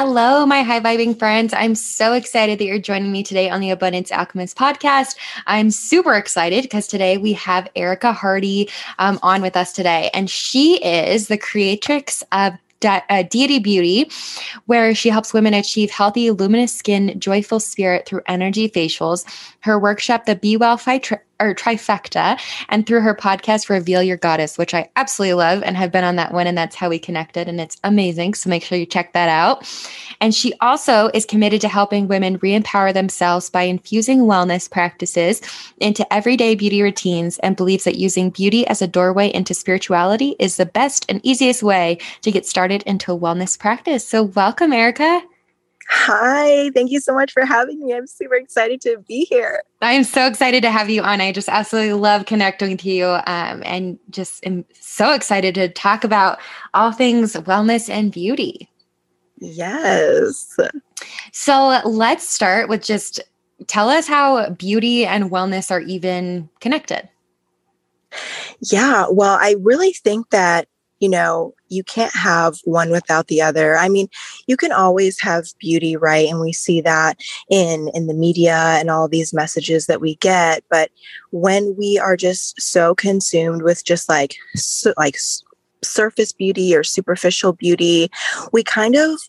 Hello, my high vibing friends. I'm so excited that you're joining me today on the Abundance Alchemist podcast. I'm super excited because today we have Erica Hardy um, on with us today, and she is the creatrix of De- uh, Deity Beauty, where she helps women achieve healthy, luminous skin, joyful spirit through energy facials. Her workshop, the Be Well Fight or trifecta and through her podcast reveal your goddess which i absolutely love and have been on that one and that's how we connected and it's amazing so make sure you check that out. And she also is committed to helping women re-empower themselves by infusing wellness practices into everyday beauty routines and believes that using beauty as a doorway into spirituality is the best and easiest way to get started into wellness practice. So welcome erica Hi, thank you so much for having me. I'm super excited to be here. I'm so excited to have you on. I just absolutely love connecting with you um, and just am so excited to talk about all things wellness and beauty. Yes. So let's start with just tell us how beauty and wellness are even connected. Yeah, well, I really think that you know, you can't have one without the other. I mean, you can always have beauty, right? And we see that in in the media and all these messages that we get, but when we are just so consumed with just like so, like surface beauty or superficial beauty, we kind of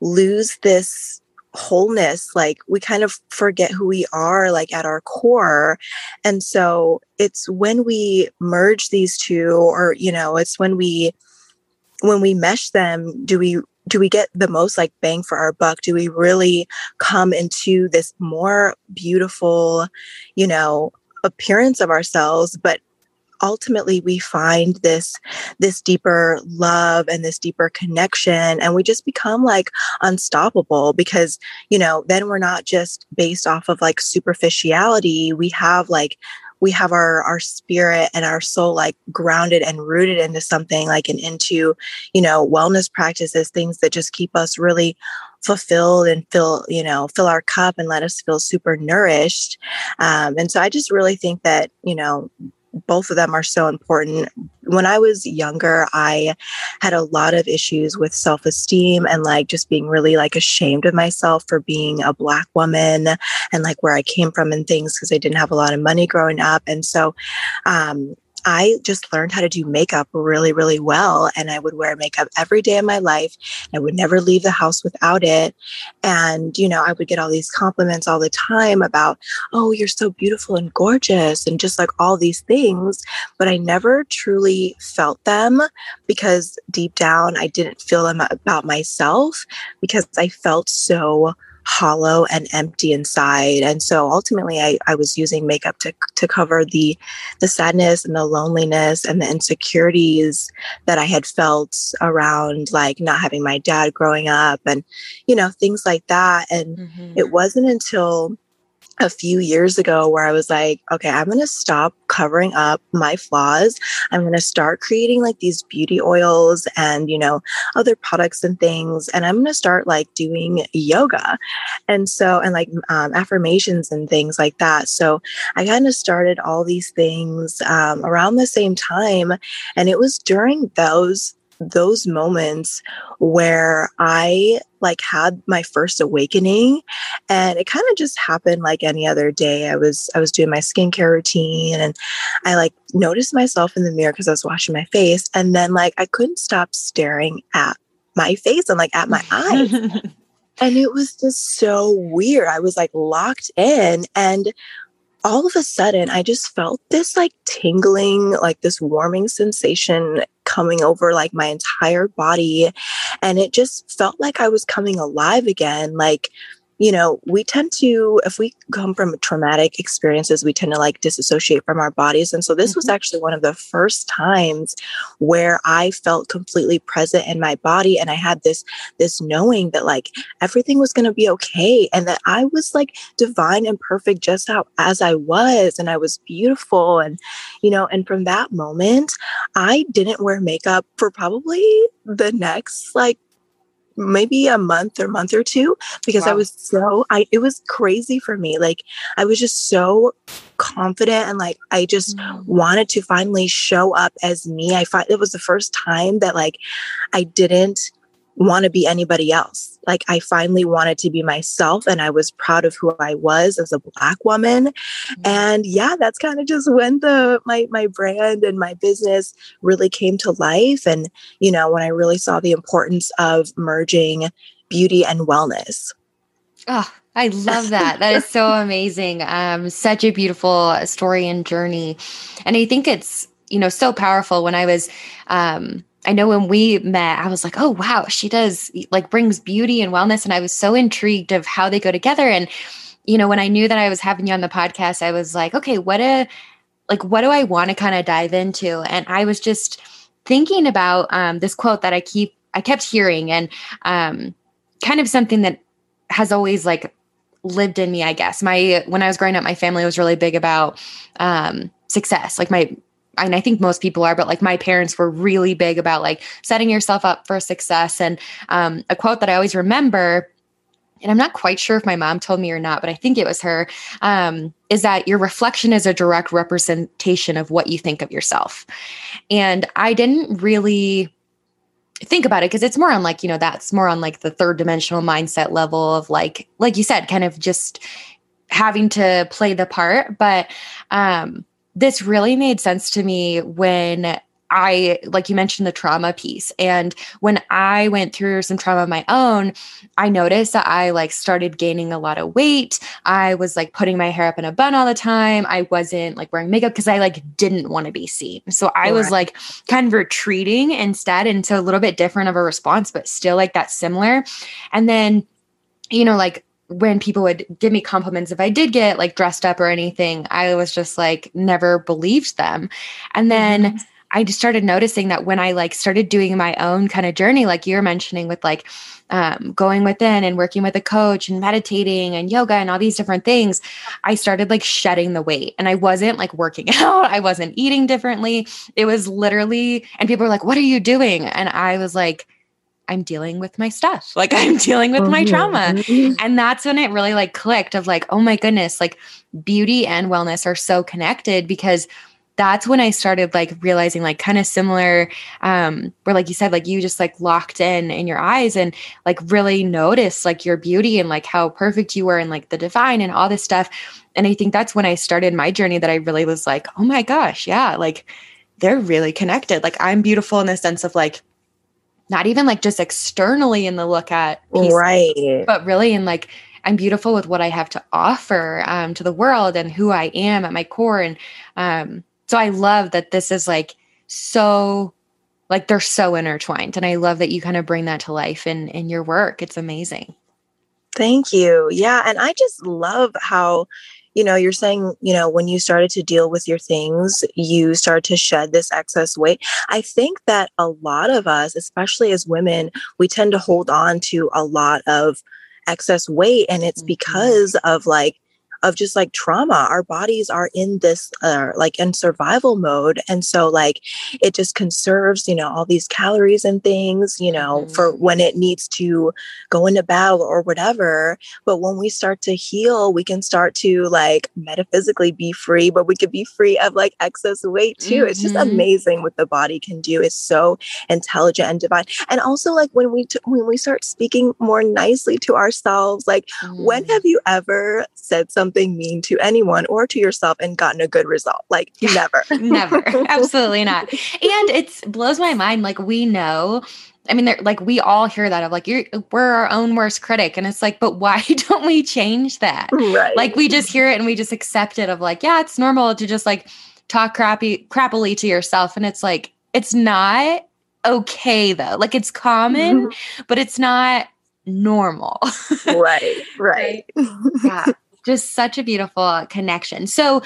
lose this wholeness like we kind of forget who we are like at our core. And so it's when we merge these two or you know it's when we when we mesh them do we do we get the most like bang for our buck? Do we really come into this more beautiful you know appearance of ourselves but ultimately we find this this deeper love and this deeper connection and we just become like unstoppable because you know then we're not just based off of like superficiality. We have like we have our our spirit and our soul like grounded and rooted into something like and into you know wellness practices things that just keep us really fulfilled and fill you know fill our cup and let us feel super nourished. Um, and so i just really think that you know both of them are so important. When I was younger, I had a lot of issues with self esteem and like just being really like ashamed of myself for being a Black woman and like where I came from and things because I didn't have a lot of money growing up. And so, um, I just learned how to do makeup really, really well. And I would wear makeup every day of my life. I would never leave the house without it. And, you know, I would get all these compliments all the time about, oh, you're so beautiful and gorgeous, and just like all these things. But I never truly felt them because deep down, I didn't feel them about myself because I felt so hollow and empty inside. And so ultimately I, I was using makeup to, to cover the the sadness and the loneliness and the insecurities that I had felt around like not having my dad growing up and you know things like that. And mm-hmm. it wasn't until a few years ago where I was like, okay, I'm going to stop covering up my flaws. I'm going to start creating like these beauty oils and, you know, other products and things. And I'm going to start like doing yoga. And so, and like um, affirmations and things like that. So I kind of started all these things um, around the same time. And it was during those those moments where I like had my first awakening and it kind of just happened like any other day. I was I was doing my skincare routine and I like noticed myself in the mirror because I was washing my face and then like I couldn't stop staring at my face and like at my eyes. and it was just so weird. I was like locked in and all of a sudden I just felt this like tingling, like this warming sensation coming over like my entire body. And it just felt like I was coming alive again. Like, you know, we tend to, if we come from traumatic experiences, we tend to like disassociate from our bodies. And so this mm-hmm. was actually one of the first times where I felt completely present in my body. And I had this, this knowing that like everything was going to be okay. And that I was like divine and perfect just how as I was. And I was beautiful. And, you know, and from that moment, I didn't wear makeup for probably the next like maybe a month or month or two because wow. I was so I it was crazy for me. Like I was just so confident and like I just mm. wanted to finally show up as me. I find it was the first time that like I didn't want to be anybody else. Like I finally wanted to be myself and I was proud of who I was as a black woman. Mm-hmm. And yeah, that's kind of just when the my my brand and my business really came to life and you know, when I really saw the importance of merging beauty and wellness. Oh, I love that. that is so amazing. Um such a beautiful story and journey. And I think it's, you know, so powerful when I was um I know when we met, I was like, oh, wow, she does like brings beauty and wellness. And I was so intrigued of how they go together. And, you know, when I knew that I was having you on the podcast, I was like, okay, what a, like, what do I want to kind of dive into? And I was just thinking about um, this quote that I keep, I kept hearing and um, kind of something that has always like lived in me, I guess. My, when I was growing up, my family was really big about um, success. Like my, and I think most people are, but like my parents were really big about like setting yourself up for success. And um, a quote that I always remember, and I'm not quite sure if my mom told me or not, but I think it was her, um, is that your reflection is a direct representation of what you think of yourself. And I didn't really think about it because it's more on like, you know, that's more on like the third dimensional mindset level of like, like you said, kind of just having to play the part. But um, this really made sense to me when I, like you mentioned, the trauma piece. And when I went through some trauma of my own, I noticed that I like started gaining a lot of weight. I was like putting my hair up in a bun all the time. I wasn't like wearing makeup because I like didn't want to be seen. So I was like kind of retreating instead into a little bit different of a response, but still like that similar. And then, you know, like when people would give me compliments if I did get like dressed up or anything, I was just like never believed them. And then mm-hmm. I just started noticing that when I like started doing my own kind of journey, like you're mentioning with like um, going within and working with a coach and meditating and yoga and all these different things, I started like shedding the weight and I wasn't like working out. I wasn't eating differently. It was literally, and people were like, what are you doing? And I was like, I'm dealing with my stuff. Like I'm dealing with my trauma. Mm-hmm. And that's when it really like clicked of like, oh my goodness, like beauty and wellness are so connected because that's when I started like realizing like kind of similar um where like you said like you just like locked in in your eyes and like really noticed like your beauty and like how perfect you were and like the divine and all this stuff and I think that's when I started my journey that I really was like oh my gosh yeah like they're really connected like I'm beautiful in the sense of like not even like just externally in the look at piece, right. but really in like i'm beautiful with what i have to offer um, to the world and who i am at my core. And um, so i love that this is like so like they're so intertwined. And i love that you kind of bring that to life in in your work. It's amazing. Thank you. Yeah and i just love how you know, you're saying, you know, when you started to deal with your things, you started to shed this excess weight. I think that a lot of us, especially as women, we tend to hold on to a lot of excess weight. And it's mm-hmm. because of like, of just like trauma. Our bodies are in this uh, like in survival mode. And so like it just conserves, you know, all these calories and things, you know, mm-hmm. for when it needs to go into battle or whatever. But when we start to heal, we can start to like metaphysically be free, but we could be free of like excess weight too. Mm-hmm. It's just mm-hmm. amazing what the body can do. It's so intelligent and divine. And also like when we t- when we start speaking more nicely to ourselves, like mm-hmm. when have you ever said something something mean to anyone or to yourself and gotten a good result. Like never. never. Absolutely not. And it blows my mind. Like we know I mean, they're like we all hear that of like you're we're our own worst critic, and it's like, but why don't we change that? Right. Like we just hear it and we just accept it of like, yeah, it's normal to just like talk crappy crappily to yourself, and it's like it's not okay though. Like it's common, mm-hmm. but it's not normal. right, right. yeah, just such a beautiful connection. So,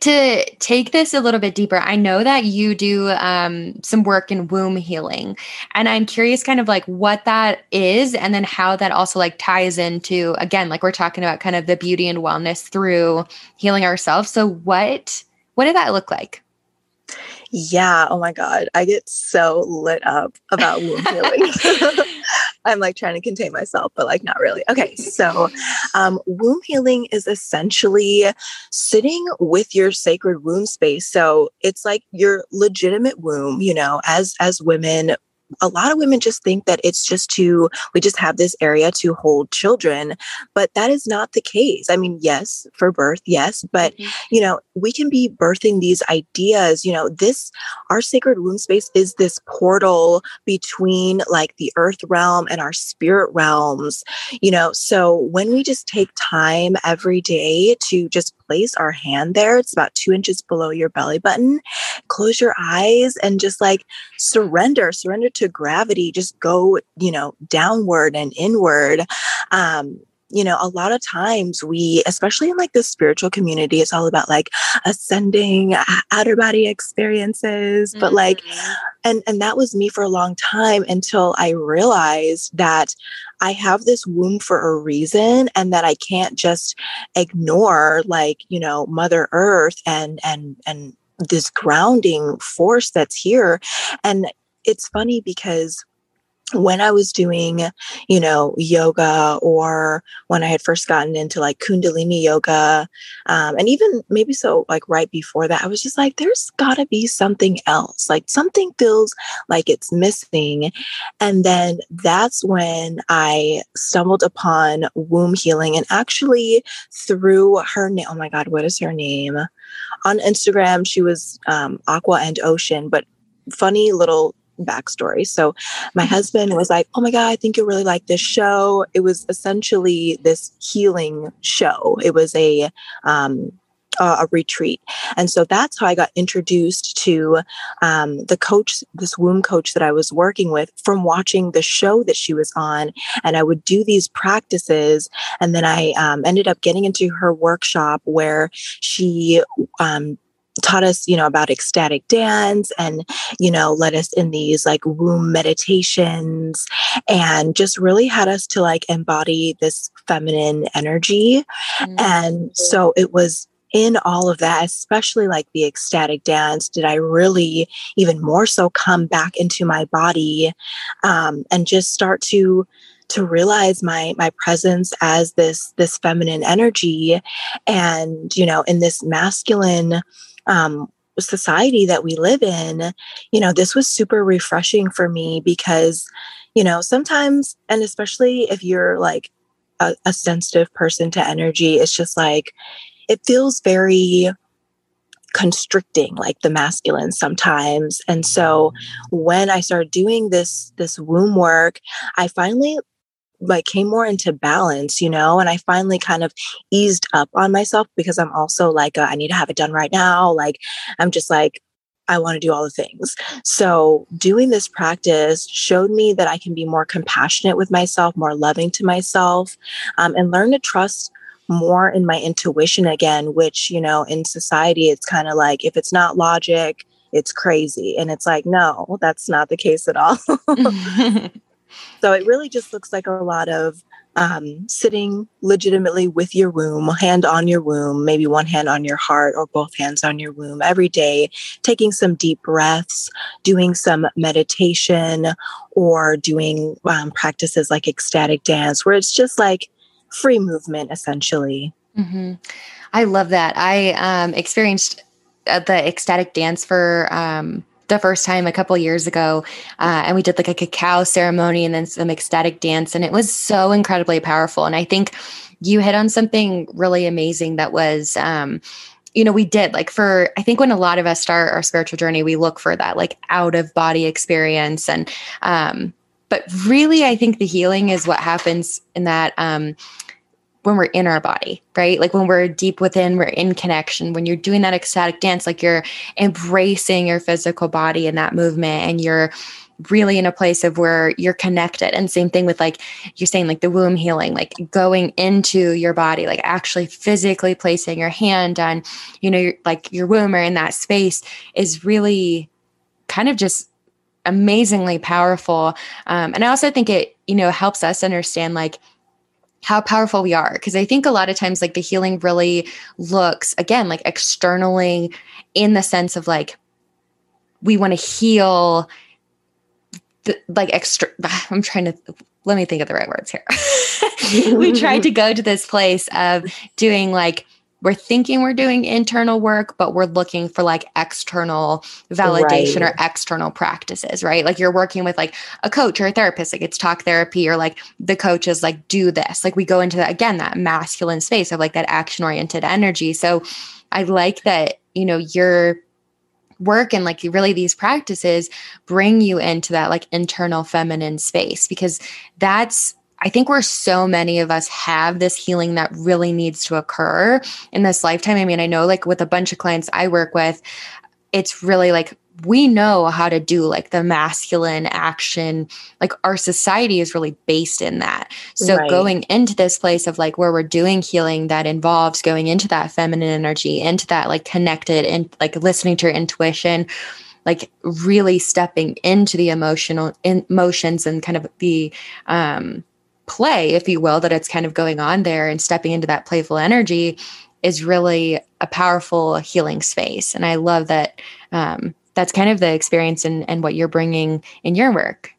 to take this a little bit deeper, I know that you do um, some work in womb healing, and I'm curious, kind of like what that is, and then how that also like ties into again, like we're talking about kind of the beauty and wellness through healing ourselves. So, what what did that look like? Yeah. Oh my God. I get so lit up about womb healing. I'm like trying to contain myself, but like not really. Okay. So, um, womb healing is essentially sitting with your sacred womb space. So it's like your legitimate womb, you know, as, as women, a lot of women just think that it's just to we just have this area to hold children but that is not the case i mean yes for birth yes but mm-hmm. you know we can be birthing these ideas you know this our sacred womb space is this portal between like the earth realm and our spirit realms you know so when we just take time every day to just place our hand there it's about two inches below your belly button close your eyes and just like surrender surrender to gravity just go you know downward and inward um you know a lot of times we especially in like the spiritual community it's all about like ascending outer body experiences but mm-hmm. like and and that was me for a long time until i realized that i have this womb for a reason and that i can't just ignore like you know mother earth and and and this grounding force that's here and it's funny because when I was doing, you know, yoga or when I had first gotten into like Kundalini yoga, um, and even maybe so like right before that, I was just like, there's got to be something else. Like something feels like it's missing. And then that's when I stumbled upon womb healing and actually through her name. Oh my God, what is her name? On Instagram, she was um, Aqua and Ocean, but funny little backstory. So my mm-hmm. husband was like, Oh my God, I think you'll really like this show. It was essentially this healing show. It was a, um, uh, a retreat. And so that's how I got introduced to um, the coach, this womb coach that I was working with from watching the show that she was on. And I would do these practices. And then I um, ended up getting into her workshop where she um, taught us, you know, about ecstatic dance and, you know, led us in these like womb meditations and just really had us to like embody this feminine energy. Mm-hmm. And so it was in all of that, especially like the ecstatic dance, did I really even more so come back into my body um, and just start to to realize my my presence as this this feminine energy and you know in this masculine um, society that we live in, you know, this was super refreshing for me because, you know, sometimes, and especially if you're like a, a sensitive person to energy, it's just like, it feels very constricting like the masculine sometimes. And so when i started doing this this womb work i finally like came more into balance, you know, and I finally kind of eased up on myself because I'm also like, I need to have it done right now. Like, I'm just like, I want to do all the things. So, doing this practice showed me that I can be more compassionate with myself, more loving to myself, um, and learn to trust more in my intuition again, which, you know, in society, it's kind of like if it's not logic, it's crazy. And it's like, no, that's not the case at all. So it really just looks like a lot of um, sitting legitimately with your womb, hand on your womb, maybe one hand on your heart or both hands on your womb every day, taking some deep breaths, doing some meditation, or doing um, practices like ecstatic dance, where it's just like free movement essentially. Mm-hmm. I love that. I um, experienced uh, the ecstatic dance for. Um, the first time a couple years ago, uh, and we did like a cacao ceremony and then some ecstatic dance, and it was so incredibly powerful. And I think you hit on something really amazing that was. Um, you know, we did like for, I think when a lot of us start our spiritual journey, we look for that like out of body experience. And, um, but really, I think the healing is what happens in that, um, when we're in our body, right? Like when we're deep within, we're in connection. When you're doing that ecstatic dance, like you're embracing your physical body and that movement, and you're really in a place of where you're connected. And same thing with like you're saying, like the womb healing, like going into your body, like actually physically placing your hand on, you know, your, like your womb or in that space is really kind of just amazingly powerful. Um, and I also think it, you know, helps us understand like how powerful we are. Cause I think a lot of times, like the healing really looks again, like externally in the sense of like, we want to heal the, like extra i'm trying to let me think of the right words here we tried to go to this place of doing like we're thinking we're doing internal work, but we're looking for like external validation right. or external practices, right? Like you're working with like a coach or a therapist, like it's talk therapy, or like the coach is like, do this. Like we go into that again, that masculine space of like that action oriented energy. So I like that, you know, your work and like really these practices bring you into that like internal feminine space because that's I think where so many of us have this healing that really needs to occur in this lifetime. I mean, I know like with a bunch of clients I work with, it's really like we know how to do like the masculine action. Like our society is really based in that. So right. going into this place of like where we're doing healing that involves going into that feminine energy, into that like connected and like listening to your intuition like really stepping into the emotional emotions and kind of the um play, if you will, that it's kind of going on there and stepping into that playful energy is really a powerful healing space. And I love that um, that's kind of the experience and, and what you're bringing in your work.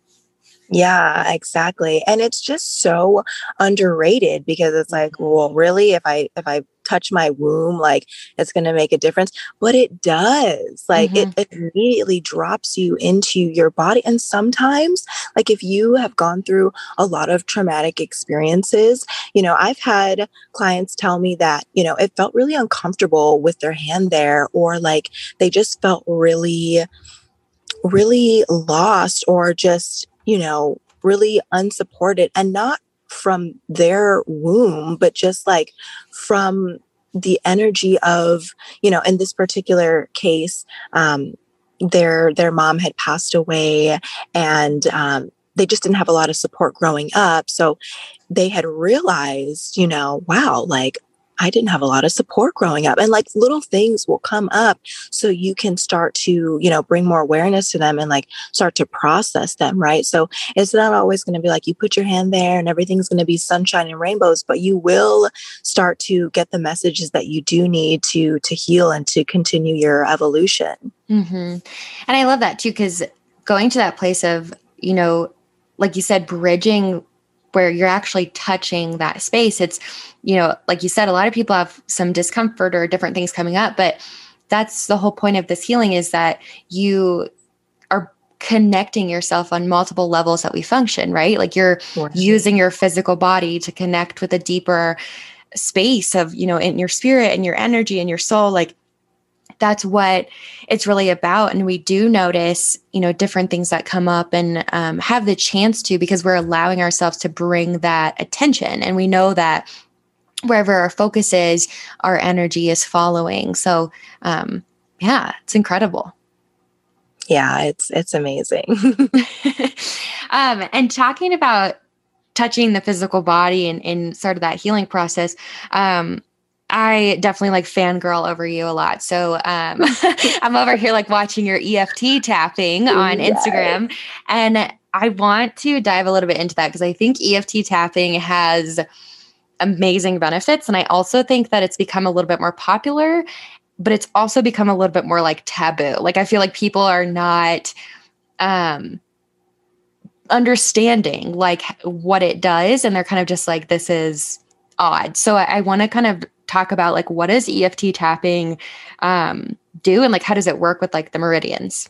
Yeah, exactly. And it's just so underrated because it's like, well, really if I if I touch my womb, like it's going to make a difference. But it does. Like mm-hmm. it, it immediately drops you into your body. And sometimes, like if you have gone through a lot of traumatic experiences, you know, I've had clients tell me that, you know, it felt really uncomfortable with their hand there, or like they just felt really, really lost or just, you know, really unsupported and not from their womb, but just like from the energy of, you know, in this particular case, um, their their mom had passed away and um, they just didn't have a lot of support growing up. So they had realized you know wow like I didn't have a lot of support growing up. And like little things will come up so you can start to, you know, bring more awareness to them and like start to process them, right? So it's not always going to be like you put your hand there and everything's going to be sunshine and rainbows, but you will start to get the messages that you do need to to heal and to continue your evolution. Mm-hmm. And I love that too cuz going to that place of, you know, like you said bridging where you're actually touching that space. It's, you know, like you said, a lot of people have some discomfort or different things coming up, but that's the whole point of this healing is that you are connecting yourself on multiple levels that we function, right? Like you're using your physical body to connect with a deeper space of, you know, in your spirit and your energy and your soul. Like that's what it's really about. And we do notice, you know, different things that come up and um, have the chance to because we're allowing ourselves to bring that attention. And we know that wherever our focus is, our energy is following. So, um, yeah, it's incredible. Yeah, it's it's amazing. um, and talking about touching the physical body and, and sort of that healing process, um, I definitely like fangirl over you a lot. So um, I'm over here like watching your EFT tapping on yes. Instagram. And I want to dive a little bit into that because I think EFT tapping has amazing benefits. And I also think that it's become a little bit more popular, but it's also become a little bit more like taboo. Like I feel like people are not um understanding like what it does and they're kind of just like this is odd so i, I want to kind of talk about like what does EFT tapping um, do and like how does it work with like the meridians?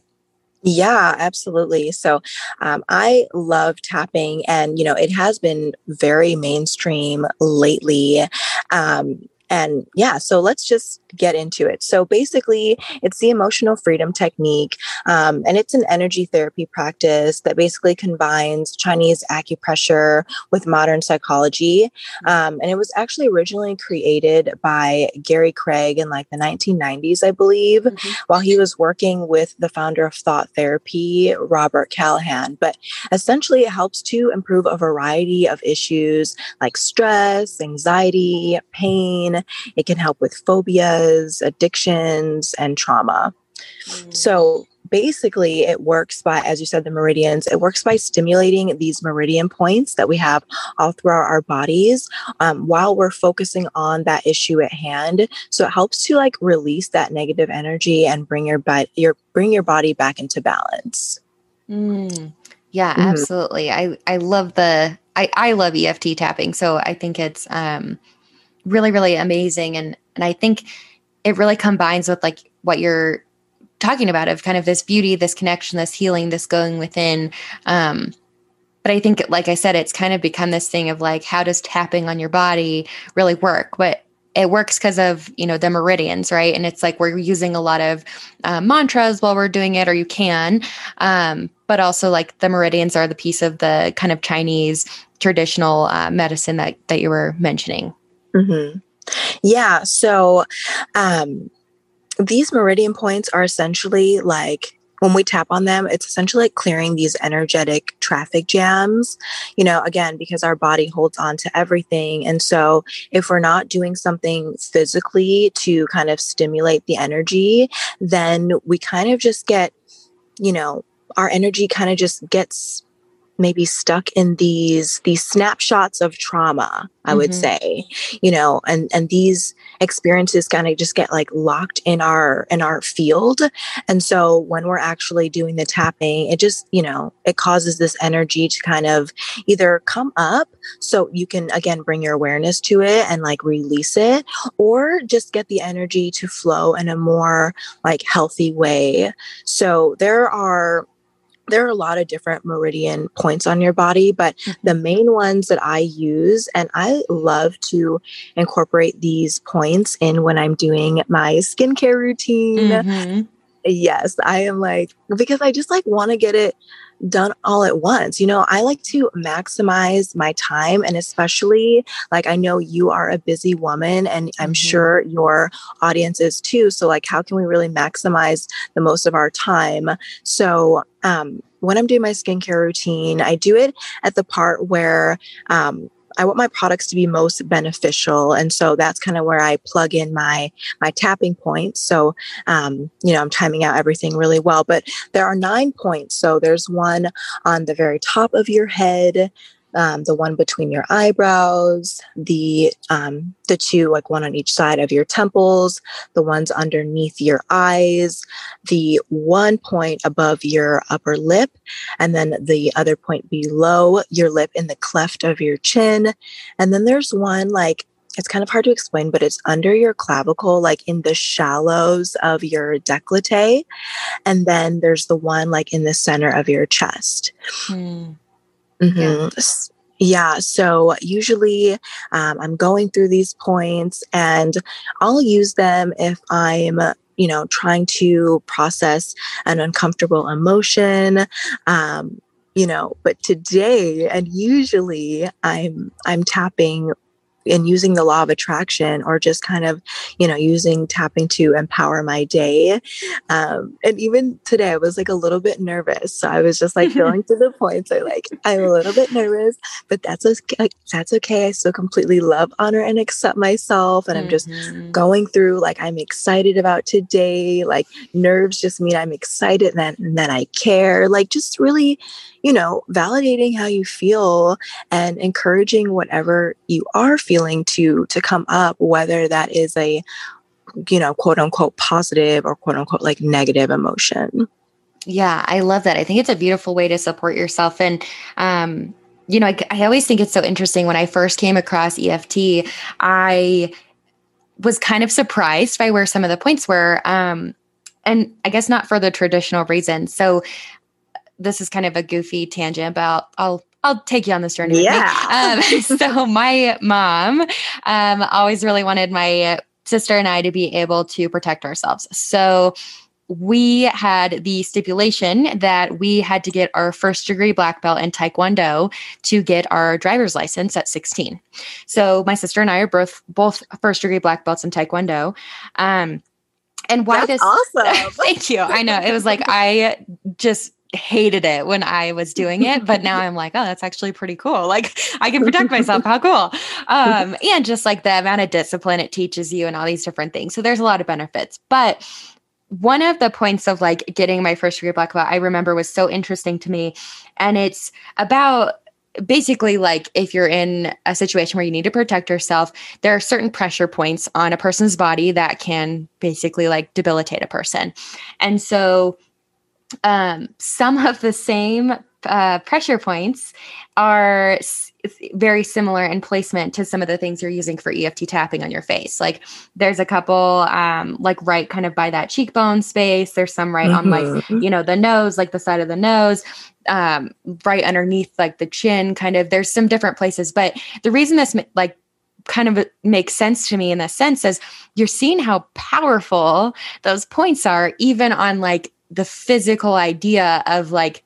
Yeah, absolutely. So um, I love tapping, and you know, it has been very mainstream lately. Um, and yeah, so let's just get into it. So basically, it's the emotional freedom technique, um, and it's an energy therapy practice that basically combines Chinese acupressure with modern psychology. Um, and it was actually originally created by Gary Craig in like the 1990s, I believe, mm-hmm. while he was working with the founder of thought therapy, Robert Callahan. But essentially, it helps to improve a variety of issues like stress, anxiety, pain. It can help with phobias, addictions, and trauma. Mm. So basically, it works by, as you said, the meridians, it works by stimulating these meridian points that we have all throughout our bodies um, while we're focusing on that issue at hand. So it helps to like release that negative energy and bring your, bi- your, bring your body back into balance. Mm. Yeah, mm-hmm. absolutely. I, I love the, I, I love EFT tapping. So I think it's um, really, really amazing. And, and I think it really combines with like what you're talking about of kind of this beauty, this connection, this healing, this going within. Um, but I think, like I said, it's kind of become this thing of like, how does tapping on your body really work? But it works because of you know the meridians right and it's like we're using a lot of uh, mantras while we're doing it or you can um, but also like the meridians are the piece of the kind of chinese traditional uh, medicine that that you were mentioning mm-hmm. yeah so um, these meridian points are essentially like when we tap on them, it's essentially like clearing these energetic traffic jams, you know, again, because our body holds on to everything. And so if we're not doing something physically to kind of stimulate the energy, then we kind of just get, you know, our energy kind of just gets maybe stuck in these these snapshots of trauma i mm-hmm. would say you know and and these experiences kind of just get like locked in our in our field and so when we're actually doing the tapping it just you know it causes this energy to kind of either come up so you can again bring your awareness to it and like release it or just get the energy to flow in a more like healthy way so there are there are a lot of different meridian points on your body, but mm-hmm. the main ones that I use, and I love to incorporate these points in when I'm doing my skincare routine. Mm-hmm. Yes, I am like, because I just like want to get it done all at once. You know, I like to maximize my time and especially like I know you are a busy woman and I'm mm-hmm. sure your audience is too. So like how can we really maximize the most of our time? So um when I'm doing my skincare routine, I do it at the part where um, I want my products to be most beneficial, and so that's kind of where I plug in my my tapping points. So, um, you know, I'm timing out everything really well. But there are nine points. So there's one on the very top of your head um, the one between your eyebrows, the um, the two like one on each side of your temples, the ones underneath your eyes, the one point above your upper lip, and then the other point below your lip in the cleft of your chin, and then there's one like it's kind of hard to explain, but it's under your clavicle, like in the shallows of your décolleté. And then there's the one like in the center of your chest. Hmm. Mm-hmm. Yeah. yeah. So usually um, I'm going through these points and I'll use them if I'm you know trying to process an uncomfortable emotion um, you know but today and usually i'm i'm tapping and using the law of attraction or just kind of you know using tapping to empower my day. Um, and even today i was like a little bit nervous. So i was just like going to the points i like i'm a little bit nervous but that's okay that's okay. I still completely love honor and accept myself and i'm just mm-hmm. going through like i'm excited about today. Like nerves just mean i'm excited and then, and then i care. Like just really you know, validating how you feel and encouraging whatever you are feeling to to come up, whether that is a you know, quote unquote positive or quote unquote like negative emotion. Yeah, I love that. I think it's a beautiful way to support yourself. And, um, you know, I, I always think it's so interesting. When I first came across EFT, I was kind of surprised by where some of the points were. Um, and I guess not for the traditional reasons So this is kind of a goofy tangent, but I'll, I'll I'll take you on this journey. Yeah. Um, so my mom um, always really wanted my sister and I to be able to protect ourselves. So we had the stipulation that we had to get our first degree black belt in Taekwondo to get our driver's license at 16. So my sister and I are both both first degree black belts in Taekwondo. Um, and why That's this? Awesome. thank you. I know it was like I just hated it when I was doing it, but now I'm like, oh, that's actually pretty cool. Like I can protect myself. How cool. Um, and just like the amount of discipline it teaches you and all these different things. So there's a lot of benefits. But one of the points of like getting my first degree black belt, I remember was so interesting to me. And it's about basically like if you're in a situation where you need to protect yourself there are certain pressure points on a person's body that can basically like debilitate a person and so um, some of the same uh, pressure points are s- very similar in placement to some of the things you're using for EFT tapping on your face. Like there's a couple, um, like right kind of by that cheekbone space. There's some right on like, Mhm. you know, the nose, like the side of the nose, um, right underneath like the chin, kind of. There's some different places. But the reason this, like, kind of makes sense to me in the sense is you're seeing how powerful those points are, even on like the physical idea of like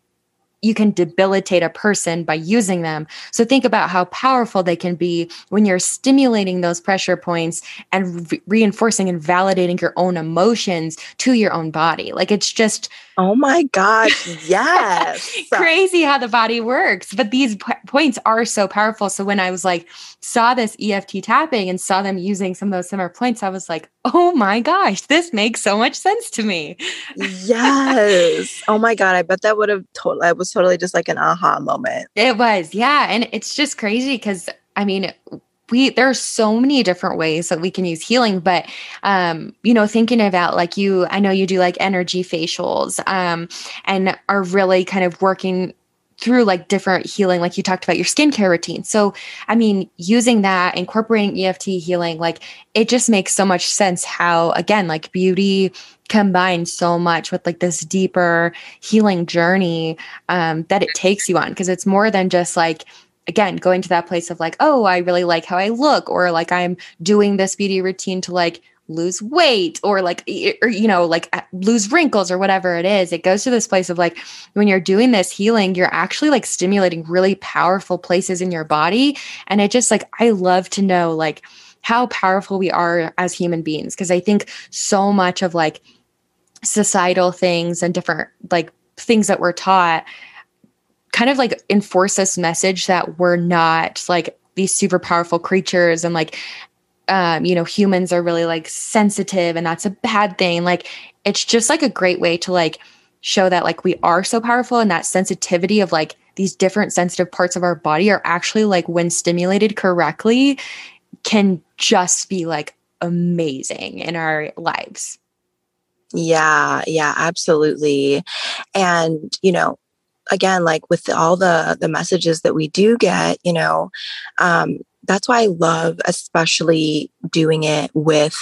you can debilitate a person by using them. So think about how powerful they can be when you're stimulating those pressure points and re- reinforcing and validating your own emotions to your own body. Like it's just Oh my gosh, Yes. crazy how the body works. But these p- points are so powerful. So when I was like, saw this EFT tapping and saw them using some of those similar points, I was like, oh my gosh, this makes so much sense to me. yes. Oh my God. I bet that would have totally, it was totally just like an aha moment. It was, yeah. And it's just crazy because I mean, we there are so many different ways that we can use healing, but um, you know, thinking about like you, I know you do like energy facials, um, and are really kind of working through like different healing, like you talked about your skincare routine. So, I mean, using that, incorporating EFT healing, like it just makes so much sense how, again, like beauty combines so much with like this deeper healing journey um, that it takes you on because it's more than just like again going to that place of like oh i really like how i look or like i'm doing this beauty routine to like lose weight or like or you know like lose wrinkles or whatever it is. It goes to this place of like when you're doing this healing you're actually like stimulating really powerful places in your body. And it just like i love to know like how powerful we are as human beings because i think so much of like societal things and different like things that we're taught kind of like enforce this message that we're not like these super powerful creatures and like um you know humans are really like sensitive and that's a bad thing like it's just like a great way to like show that like we are so powerful and that sensitivity of like these different sensitive parts of our body are actually like when stimulated correctly can just be like amazing in our lives Yeah, yeah, absolutely. And, you know, again, like with all the the messages that we do get, you know, um, that's why I love especially doing it with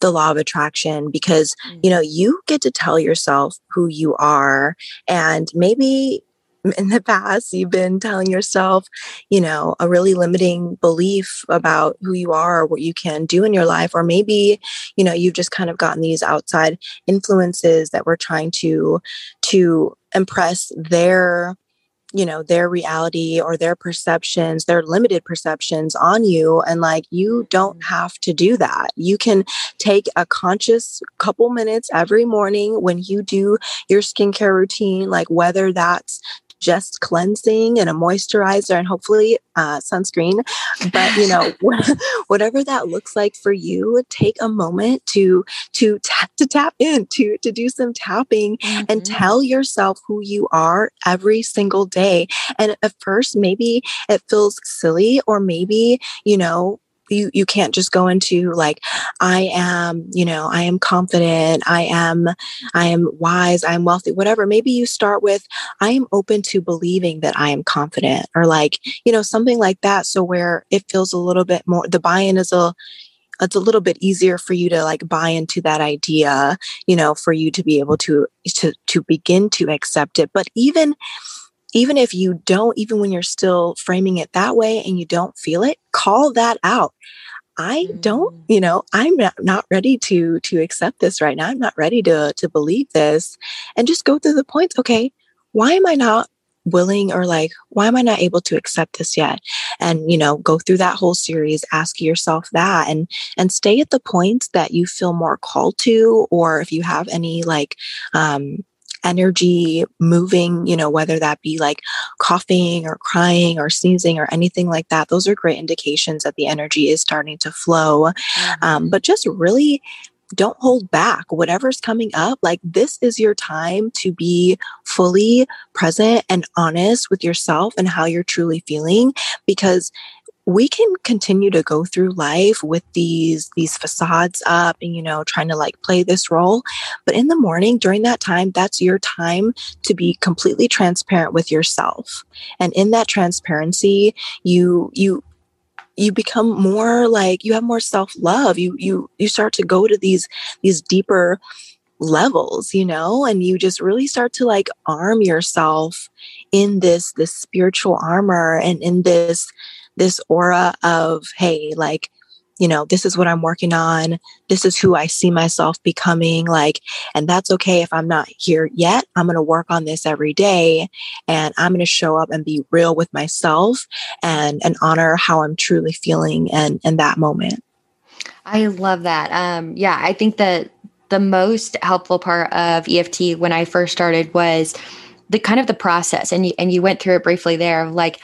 the law of attraction because, you know, you get to tell yourself who you are and maybe in the past you've been telling yourself you know a really limiting belief about who you are or what you can do in your life or maybe you know you've just kind of gotten these outside influences that were trying to to impress their you know their reality or their perceptions their limited perceptions on you and like you don't mm. have to do that. You can take a conscious couple minutes every morning when you do your skincare routine like whether that's just cleansing and a moisturizer and hopefully uh, sunscreen. But you know, whatever that looks like for you, take a moment to to tap to tap in to to do some tapping mm-hmm. and tell yourself who you are every single day. And at first, maybe it feels silly, or maybe you know you you can't just go into like i am you know i am confident i am i am wise i am wealthy whatever. Maybe you start with i am open to believing that i am confident or like you know something like that so where it feels a little bit more the buy-in is a it's a little bit easier for you to like buy into that idea you know for you to be able to to to begin to accept it. But even even if you don't even when you're still framing it that way and you don't feel it call that out I don't, mm. you know, I'm not, not ready to to accept this right now. I'm not ready to to believe this. And just go through the points. Okay, why am I not willing or like why am I not able to accept this yet? And you know, go through that whole series, ask yourself that and and stay at the points that you feel more called to or if you have any like um energy moving, you know, whether that be like coughing or crying or sneezing or anything like that. Those are great indications that the energy is starting to flow. Mm-hmm. Um, but just really don't hold back. Whatever's coming up, like this is your time to be fully present and honest with yourself and how you're truly feeling because we can continue to go through life with these these facades up and you know trying to like play this role. But in the morning during that time that's your time to be completely transparent with yourself. And in that transparency you you you become more like you have more self-love. You you you start to go to these these deeper levels you know and you just really start to like arm yourself in this this spiritual armor and in this this aura of, hey, like, you know, this is what I'm working on. This is who I see myself becoming. Like, and that's okay if I'm not here yet. I'm going to work on this every day and I'm going to show up and be real with myself and, and honor how I'm truly feeling and, in that moment. I love that. Um, yeah, I think that the most helpful part of EFT when I first started was the kind of the process and you, and you went through it briefly there of like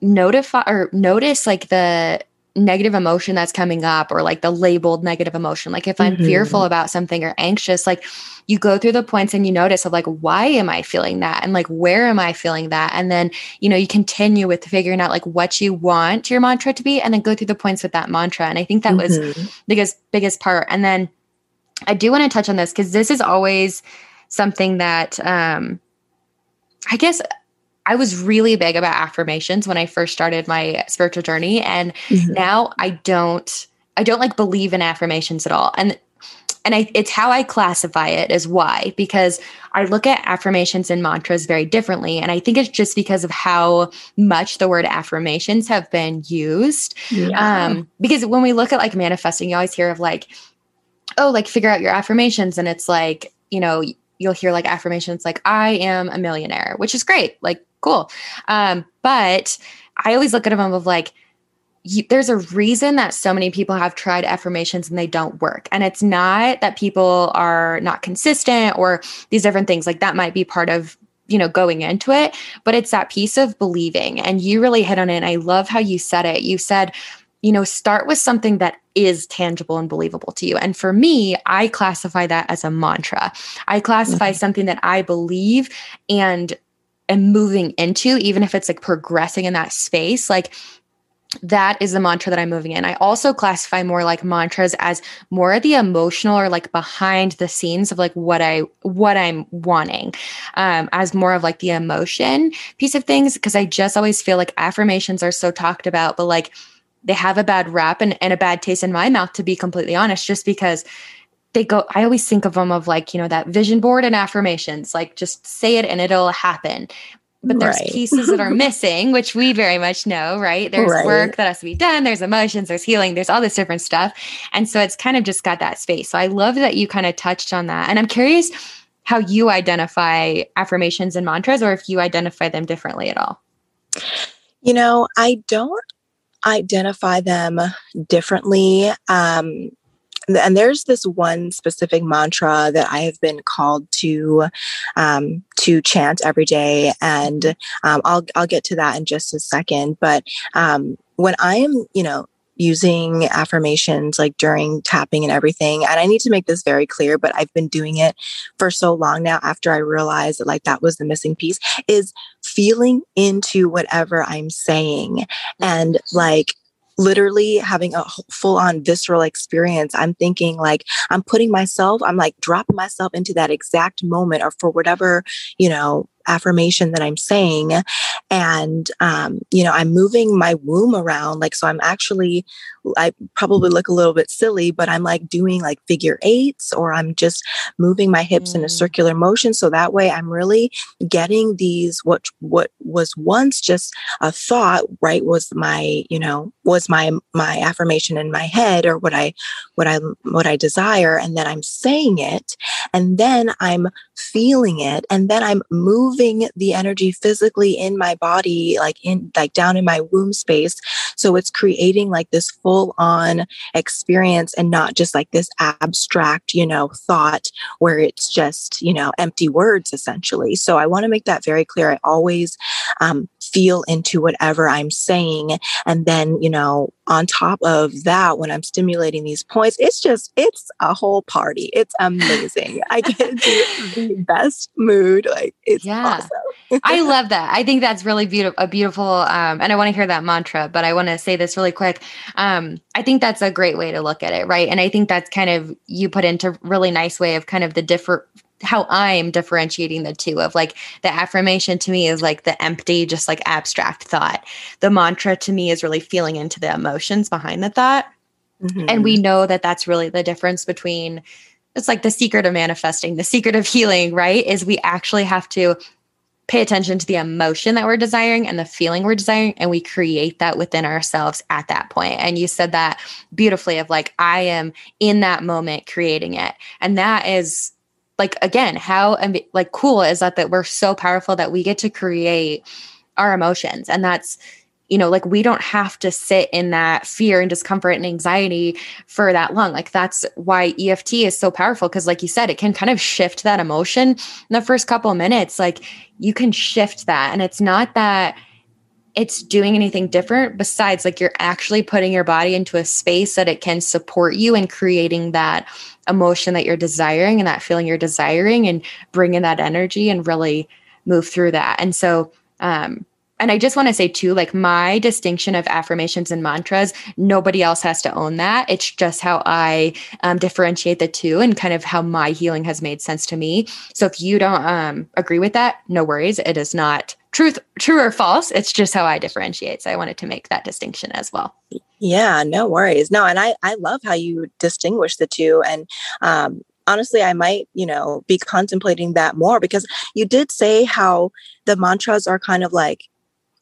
notify or notice like the negative emotion that's coming up or like the labeled negative emotion. Like if i'm mm-hmm. fearful about something or anxious like you go through the points and you notice of like why am i feeling that? And like where am i feeling that? And then you know you continue with figuring out like what you want your mantra to be and then go through the points with that mantra. And i think that mm-hmm. was the biggest biggest part. And then i do want to touch on this because this is always something that um i guess I was really big about affirmations when I first started my spiritual journey and mm-hmm. now I don't I don't like believe in affirmations at all. And and I, it's how I classify it as why because I look at affirmations and mantras very differently and I think it's just because of how much the word affirmations have been used. Yeah. Um because when we look at like manifesting you always hear of like oh like figure out your affirmations and it's like you know you'll hear like affirmations like I am a millionaire, which is great. Like cool. Um, but I always look at them of like, you, there's a reason that so many people have tried affirmations and they don't work. And it's not that people are not consistent or these different things. Like that might be part of you know going into it but it's that piece of believing and you really hit on it and i love how you said it you said you know start with something that is tangible and believable to you and for me i classify that as a mantra i classify mm-hmm. something that i believe and am moving into, even if it's like progressing in that space, like that is the mantra that I'm moving in. I also classify more like mantras as more of the emotional or like behind the scenes of like what I what I'm wanting, um, as more of like the emotion piece of things. Because I just always feel like affirmations are so talked about, but like they have a bad rap and, and a bad taste in my mouth, to be completely honest, just because they go i always think of them of like you know that vision board and affirmations like just say it and it'll happen. But there's right. pieces that are missing which we very much know right? There's right. work that has to be done there's emotions there's healing there's all this different stuff. And so it's kind of just got that space. So i love that you kind of touched on that. And i'm curious how you identify affirmations and mantras or if you identify them differently at all. You know i don't identify them differently um and there's this one specific mantra that I have been called to um, to chant every day, and um, I'll I'll get to that in just a second. But um, when I am, you know, using affirmations like during tapping and everything. And I need to make this very clear, but I've been doing it for so long now after I realized that like that was the missing piece is feeling into whatever I'm saying and like literally having a full on visceral experience. I'm thinking like I'm putting myself, I'm like dropping myself into that exact moment or for whatever, you know, affirmation that I'm saying. And, um, you know, I'm moving my womb around. Like, so I'm actually, I probably look a little bit silly, but I'm like doing like figure eights or I'm just moving my hips mm. in a mm. circular motion. So that way I'm really getting these, what, what was once just a thought, right? Was my, you know, was my, my affirmation in my head or what I, what I, what I desire. And then I'm saying it and then I'm feeling it. And then I'm moving the energy physically in my body, like in, like down in my womb space. So it's creating like this full on experience and not just like this abstract, you know, thought where it's just, you know, empty words essentially. So I want to make that very clear. I always um, feel into whatever I'm saying. And then, you know, on top of that, when I'm stimulating these points, it's just, it's a whole party. It's amazing. I get into the best mood. Like it's yeah. awesome. I love that. I think that's really beautiful, a beautiful, um, and I want to hear that mantra, but I want to say this really quick. Um, I think that's a great way to look at it. Right. And I think that's kind of, you put into really nice way of kind of the different, how I'm differentiating the two of like the affirmation to me is like the empty, just like abstract thought. The mantra to me is really feeling into the emotions behind the thought. Mm-hmm. And we know that that's really the difference between it's like the secret of manifesting, the secret of healing, right? Is we actually have to pay attention to the emotion that we're desiring and the feeling we're desiring and we create that within ourselves at that point and you said that beautifully of like i am in that moment creating it and that is like again how like cool is that that we're so powerful that we get to create our emotions. And that's you know like we don't have to sit in that fear and discomfort and anxiety for that long. Like that's why EFT is so powerful because like you said it can kind of shift that emotion in the first couple minutes. Like you can shift that. And it's not that it's doing anything different besides like you're actually putting your body into a space that it can support you and creating that emotion that you're desiring and that feeling you're desiring and bringing that energy and really move through that. And so, um, and I just want to say too, like my distinction of affirmations and mantras, nobody else has to own that. It's just how I um, differentiate the two and kind of how my healing has made sense to me. So if you don't um, agree with that, no worries. It is not truth, true or false. It's just how I differentiate. So I wanted to make that distinction as well. Yeah, no worries. No, and I I love how you distinguish the two, and um, honestly, I might, you know, be contemplating that more because you did say how the mantras are kind of like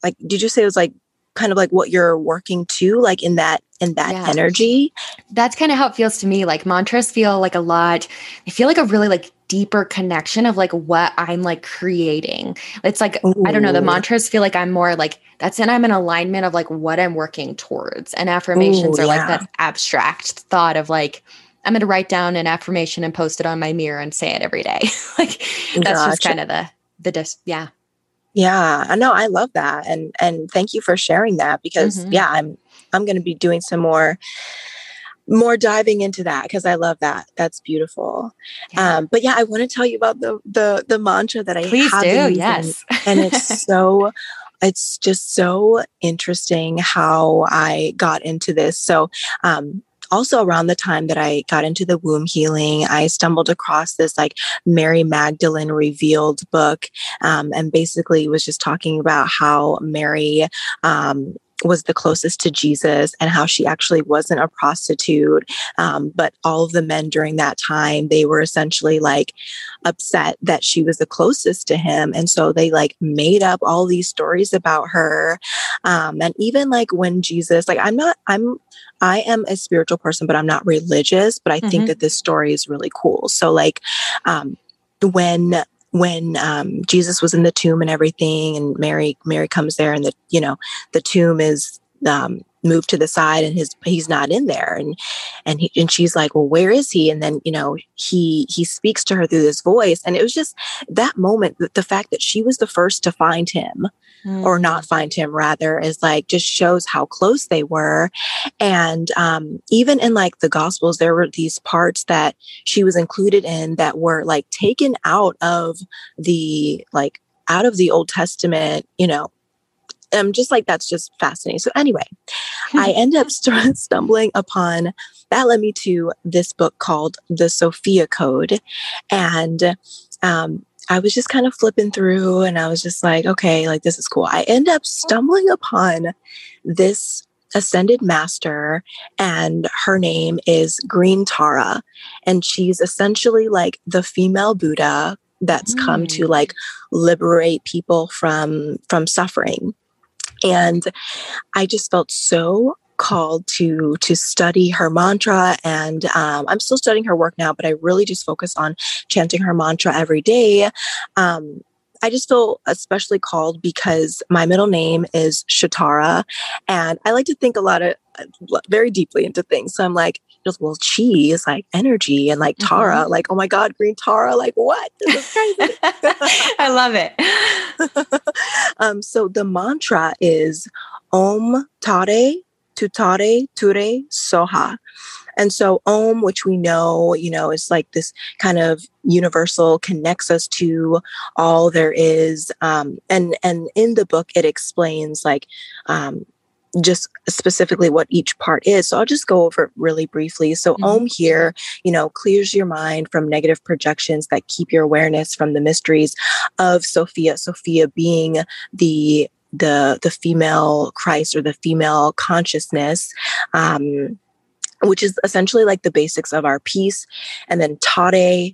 like did you say it was like kind of like what you're working to like in that in that yeah. energy that's kind of how it feels to me like mantras feel like a lot i feel like a really like deeper connection of like what i'm like creating it's like Ooh. i don't know the mantras feel like i'm more like that's and i'm in alignment of like what i'm working towards and affirmations Ooh, are yeah. like that abstract thought of like i'm going to write down an affirmation and post it on my mirror and say it every day like that's gotcha. just kind of the the dis yeah yeah, I know. I love that, and and thank you for sharing that because mm-hmm. yeah, I'm I'm going to be doing some more more diving into that because I love that. That's beautiful. Yeah. Um, but yeah, I want to tell you about the the the mantra that I please do. Yes, and it's so it's just so interesting how I got into this. So um, also around the time that I got into the womb healing, I stumbled across this like Mary Magdalene revealed book, um, and basically was just talking about how Mary um, was the closest to Jesus and how she actually wasn't a prostitute. Um, but all of the men during that time, they were essentially like upset that she was the closest to him. And so they like made up all these stories about her. Um, and even like when Jesus, like, I'm not, I'm, I am a spiritual person, but I'm not religious, but I mm-hmm. think that this story is really cool. So, like, um, when when um, Jesus was in the tomb and everything, and Mary Mary comes there, and the you know the tomb is um, moved to the side, and his he's not in there, and and he, and she's like, well, where is he? And then you know he he speaks to her through this voice, and it was just that moment, the, the fact that she was the first to find him, mm. or not find him rather is like just shows how close they were and um, even in like the gospels there were these parts that she was included in that were like taken out of the like out of the old testament you know um, just like that's just fascinating. So anyway, I end up st- stumbling upon that led me to this book called The Sophia Code, and um, I was just kind of flipping through and I was just like, okay, like this is cool. I end up stumbling upon this ascended master and her name is Green Tara and she's essentially like the female Buddha that's mm. come to mm. like liberate people from from suffering. And I just felt so called to to study her mantra and um, i'm still studying her work now but i really just focus on chanting her mantra every day um, I just feel especially called because my middle name is Shatara, and I like to think a lot of uh, very deeply into things. So I'm like, well, chi is like energy, and like Tara, mm-hmm. like oh my god, green Tara, like what? I love it. um, so the mantra is Om Tare tutare ture soha. And so Om, which we know, you know, is like this kind of universal, connects us to all there is. Um, and and in the book, it explains like um, just specifically what each part is. So I'll just go over it really briefly. So mm-hmm. Om here, you know, clears your mind from negative projections that keep your awareness from the mysteries of Sophia. Sophia being the the the female Christ or the female consciousness. Um, which is essentially like the basics of our peace. And then Tare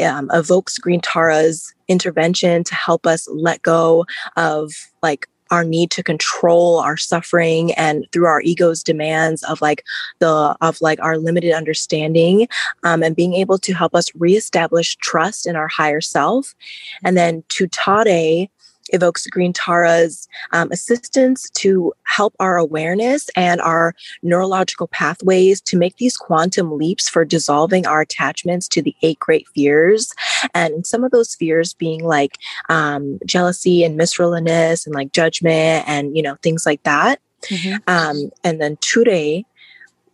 um, evokes Green Tara's intervention to help us let go of like our need to control our suffering and through our ego's demands of like the of like our limited understanding um, and being able to help us reestablish trust in our higher self and then tutare evokes Green Tara's um, assistance to help our awareness and our neurological pathways to make these quantum leaps for dissolving our attachments to the eight great fears. And some of those fears being like um, jealousy and misrelatedness and like judgment and, you know, things like that. Mm-hmm. Um, and then Ture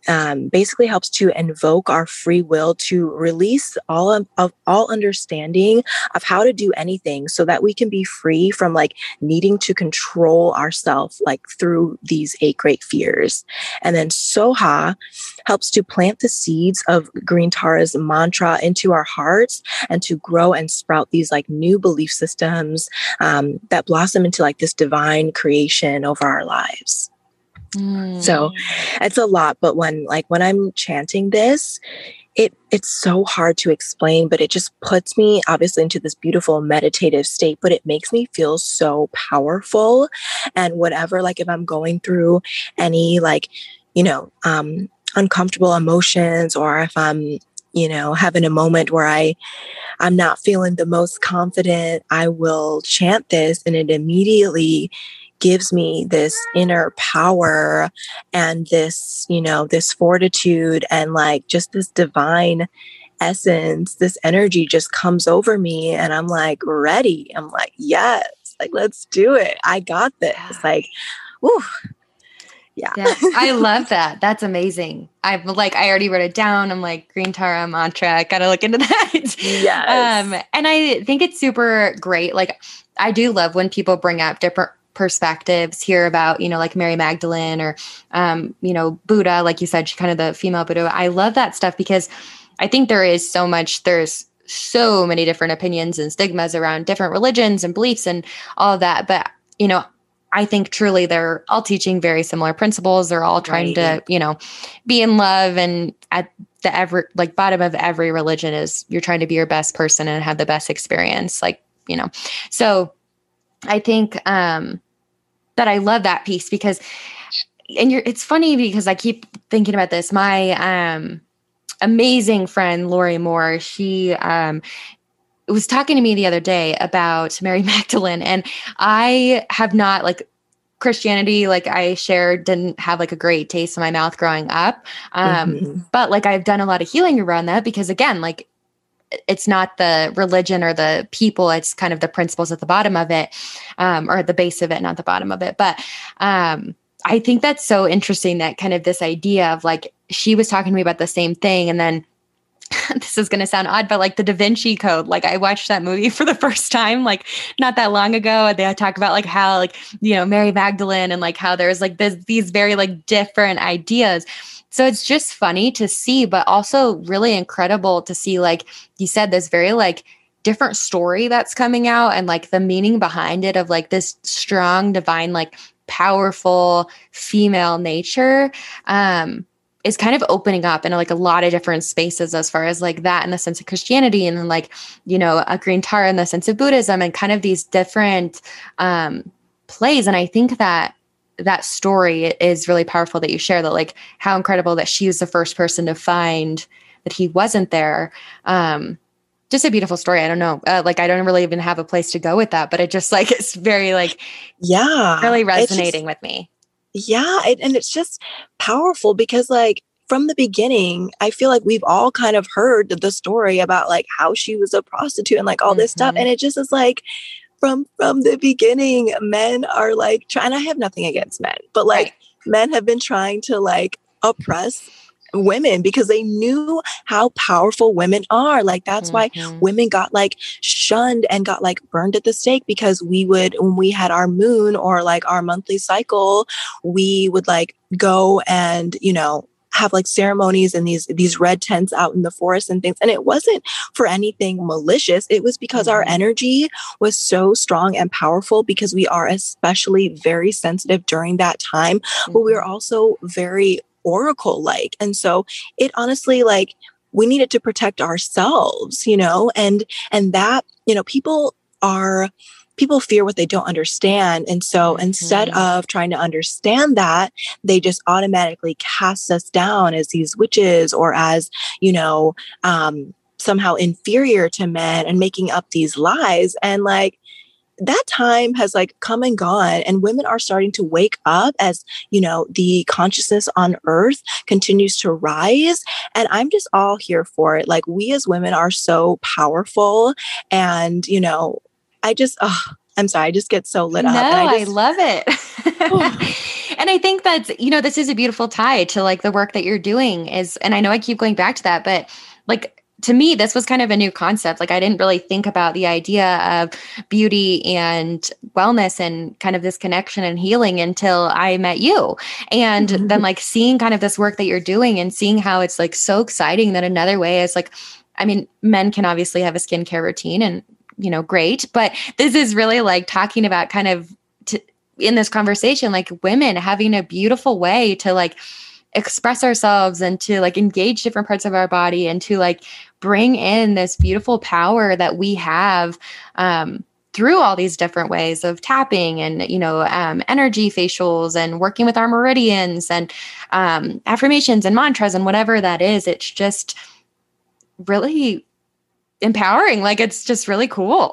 um, basically helps to invoke our free will to release all of, of, all understanding of how to do anything so that we can be free from like needing to control ourselves like through these eight great fears. And then soha helps to plant the seeds of green tara's mantra into our hearts and to grow and sprout these like new belief systems um, that blossom into like this divine creation over our lives so mm. it's a lot, but when like when I'm chanting this, it it's so hard to explain, but it just puts me obviously into this beautiful meditative state, but it makes me feel so powerful. And whatever, like if I'm going through any like, you know, um uncomfortable emotions or if I'm you know having a moment where i i'm not feeling the most confident i will chant this and it immediately gives me this inner power and this, you know, this fortitude and like just this divine essence, this energy just comes over me and I'm like ready. I'm like, yes, like let's do it. I got this. Like. Yeah. yeah. I love that. That's amazing. I'm like, I already wrote it down. I'm like, Green Tara mantra. Gotta look into that. Yes. Um, and I think it's super great. Like, I do love when people bring up different perspectives hear about you know like mary magdalene or um, you know buddha like you said she kind of the female buddha. I love that stuff because i think there is so much there's so many different opinions and stigmas around different religions and beliefs and all of that. But you know i think truly they're all teaching very similar principles. They're all trying right. to you know be in love and at the every like bottom of every religion is you're trying to be your best person and have the best experience like you know. So i think um that I love that piece because and you're it's funny because I keep thinking about this. My um amazing friend Lori Moore, she um was talking to me the other day about Mary Magdalene and I have not like Christianity, like I shared, didn't have like a great taste in my mouth growing up. Um, mm-hmm. But like I've done a lot of healing around that because, again, like it's not the religion or the people it's kind of the principles at the bottom of it um, or at the base of it not the bottom of it. But um, i think that's so interesting that kind of this idea of like she was talking to me about the same thing and then this is going to sound odd but like the da vinci code like i watched that movie for the first time like not that long ago they talk about like how like you know mary magdalene and like how there's like this, these very like different ideas so it's just funny to see, but also really incredible to see, like you said, this very like different story that's coming out and like the meaning behind it of like this strong divine like powerful female nature um is kind of opening up in like a lot of different spaces as far as like that in the sense of Christianity and like you know a Green Tara in the sense of Buddhism and kind of these different um plays. And I think that that story is really powerful that you share that like how incredible that she was the first person to find that he wasn't there um just a beautiful story. I don't know. Uh, like I don't really even have a place to go with that, but it just like it's very like yeah, really resonating just, with me. Yeah, it, and it's just powerful because like from the beginning, I feel like we've all kind of heard the story about like how she was a prostitute and like all mm-hmm. this stuff, mm-hmm. and it just is like from from the beginning, men are like trying. I have nothing against men, but like right. men have been trying to like oppress women because they knew how powerful women are. Like that's mm-hmm. why women got like shunned and got like burned at the stake because we would when we had our moon or like our monthly cycle, we would like go and, you know, have like ceremonies and these these red tents out in the forest and things and it wasn't for anything malicious it was because mm-hmm. our energy was so strong and powerful because we are especially very sensitive during that time mm-hmm. but we are mm-hmm. also very oracle like. And so it honestly like we needed to protect ourselves, you know, and and that, you know, people are people fear what they don't understand. And so mm-hmm. instead of trying to understand that, they just automatically cast us down as these witches or as, you know, um, somehow inferior to men and making up these lies. And like, that time has like come and gone and women are starting to wake up as you know the consciousness on earth continues to rise and i'm just all here for it like we as women are so powerful and you know i just oh, i'm sorry i just get so lit no, up I, just, I love it and i think that's you know this is a beautiful tie to like the work that you're doing is and i know i keep going back to that but like to me, this was kind of a new concept. Like, I didn't really think about the idea of beauty and wellness and kind of this connection and healing until I met you. And mm-hmm. then, like, seeing kind of this work that you're doing and seeing how it's like so exciting that another way is like, I mean, men can obviously have a skincare routine and, you know, great. But this is really like talking about kind of in this conversation, like women having a beautiful way to like, express ourselves and to like engage different parts of our body and to like bring in this beautiful power that we have um, through all these different ways of tapping and you know um, energy facials and working with our meridians and um, affirmations and mantras and whatever that is it's just really empowering like it's just really cool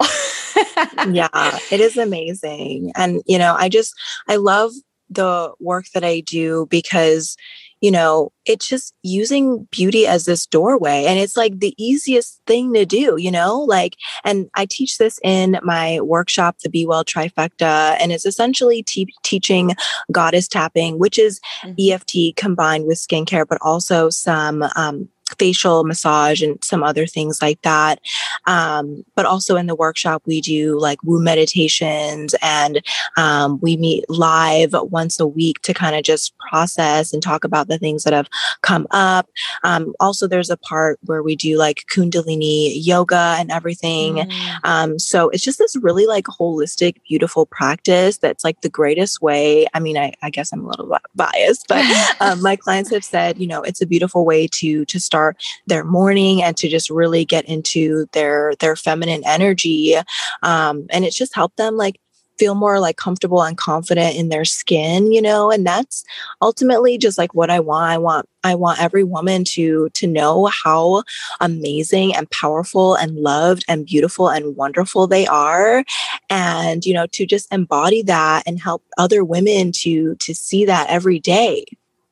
yeah it is amazing and you know i just i love the work that i do because you know, it's just using beauty as this doorway. And it's like the easiest thing to do, you know, like, and I teach this in my workshop, the Be Well Trifecta, and it's essentially te- teaching goddess tapping, which is mm-hmm. EFT combined with skincare, but also some um, facial massage and some other things like that. Um, but also in the workshop, we do like womb meditations and um, we meet live once a week to kind of just process and talk about the things that have come up. Um, also, there's a part where we do like Kundalini yoga and everything. Mm. Um, so it's just this really like holistic, beautiful practice that's like the greatest way. I mean, I, I guess I'm a little biased, but um, my clients have said, you know, it's a beautiful way to to start start their morning and to just really get into their their feminine energy um, and it's just helped them like feel more like comfortable and confident in their skin you know and that's ultimately just like what i want i want i want every woman to to know how amazing and powerful and loved and beautiful and wonderful they are and you know to just embody that and help other women to to see that every day.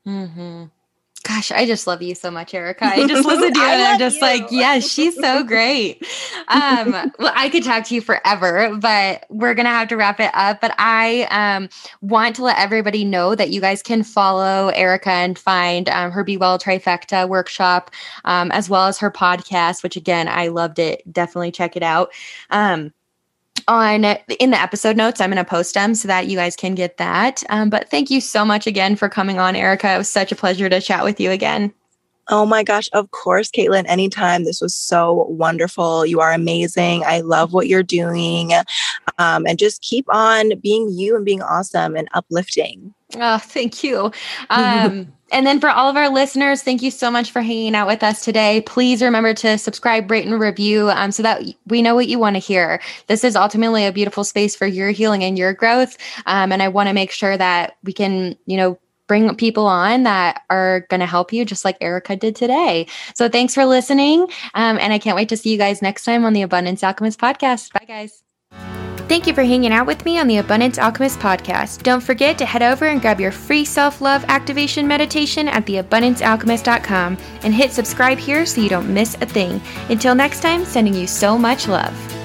Mm-hmm. Gosh, I just love you so much, Erica. I just listen to you and I'm just you. like, yes, she's so great. Um, well, I could talk to you forever, but we're gonna have to wrap it up. But I um, want to let everybody know that you guys can follow Erica and find um, her Be Well Trifecta workshop, um, as well as her podcast, which again, I loved it. Definitely check it out. Um, on in the episode notes i'm going to post them so that you guys can get that um, but thank you so much again for coming on erica it was such a pleasure to chat with you again Oh my gosh, of course, Caitlyn, anytime. This was so wonderful. You are amazing. I love what you're doing. Um, and just keep on being you and being awesome and uplifting. Oh, thank you. Um, and then for all of our listeners, thank you so much for hanging out with us today. Please remember to subscribe, rate, and review um, so that we know what you want to hear. This is ultimately a beautiful space for your healing and your growth. Um, and I want to make sure that we can, you know, bring people on that are going to help you, just like Erica did today. So thanks for listening. Um, and I can't wait to see you guys next time on the Abundance Alchemist podcast. Bye, guys. Thank you for hanging out with me on the Abundance Alchemist podcast. Don't forget to head over and grab your free self love activation meditation at theabundancealchemist.com and hit subscribe here so you don't miss a thing. Until next time, sending you so much love.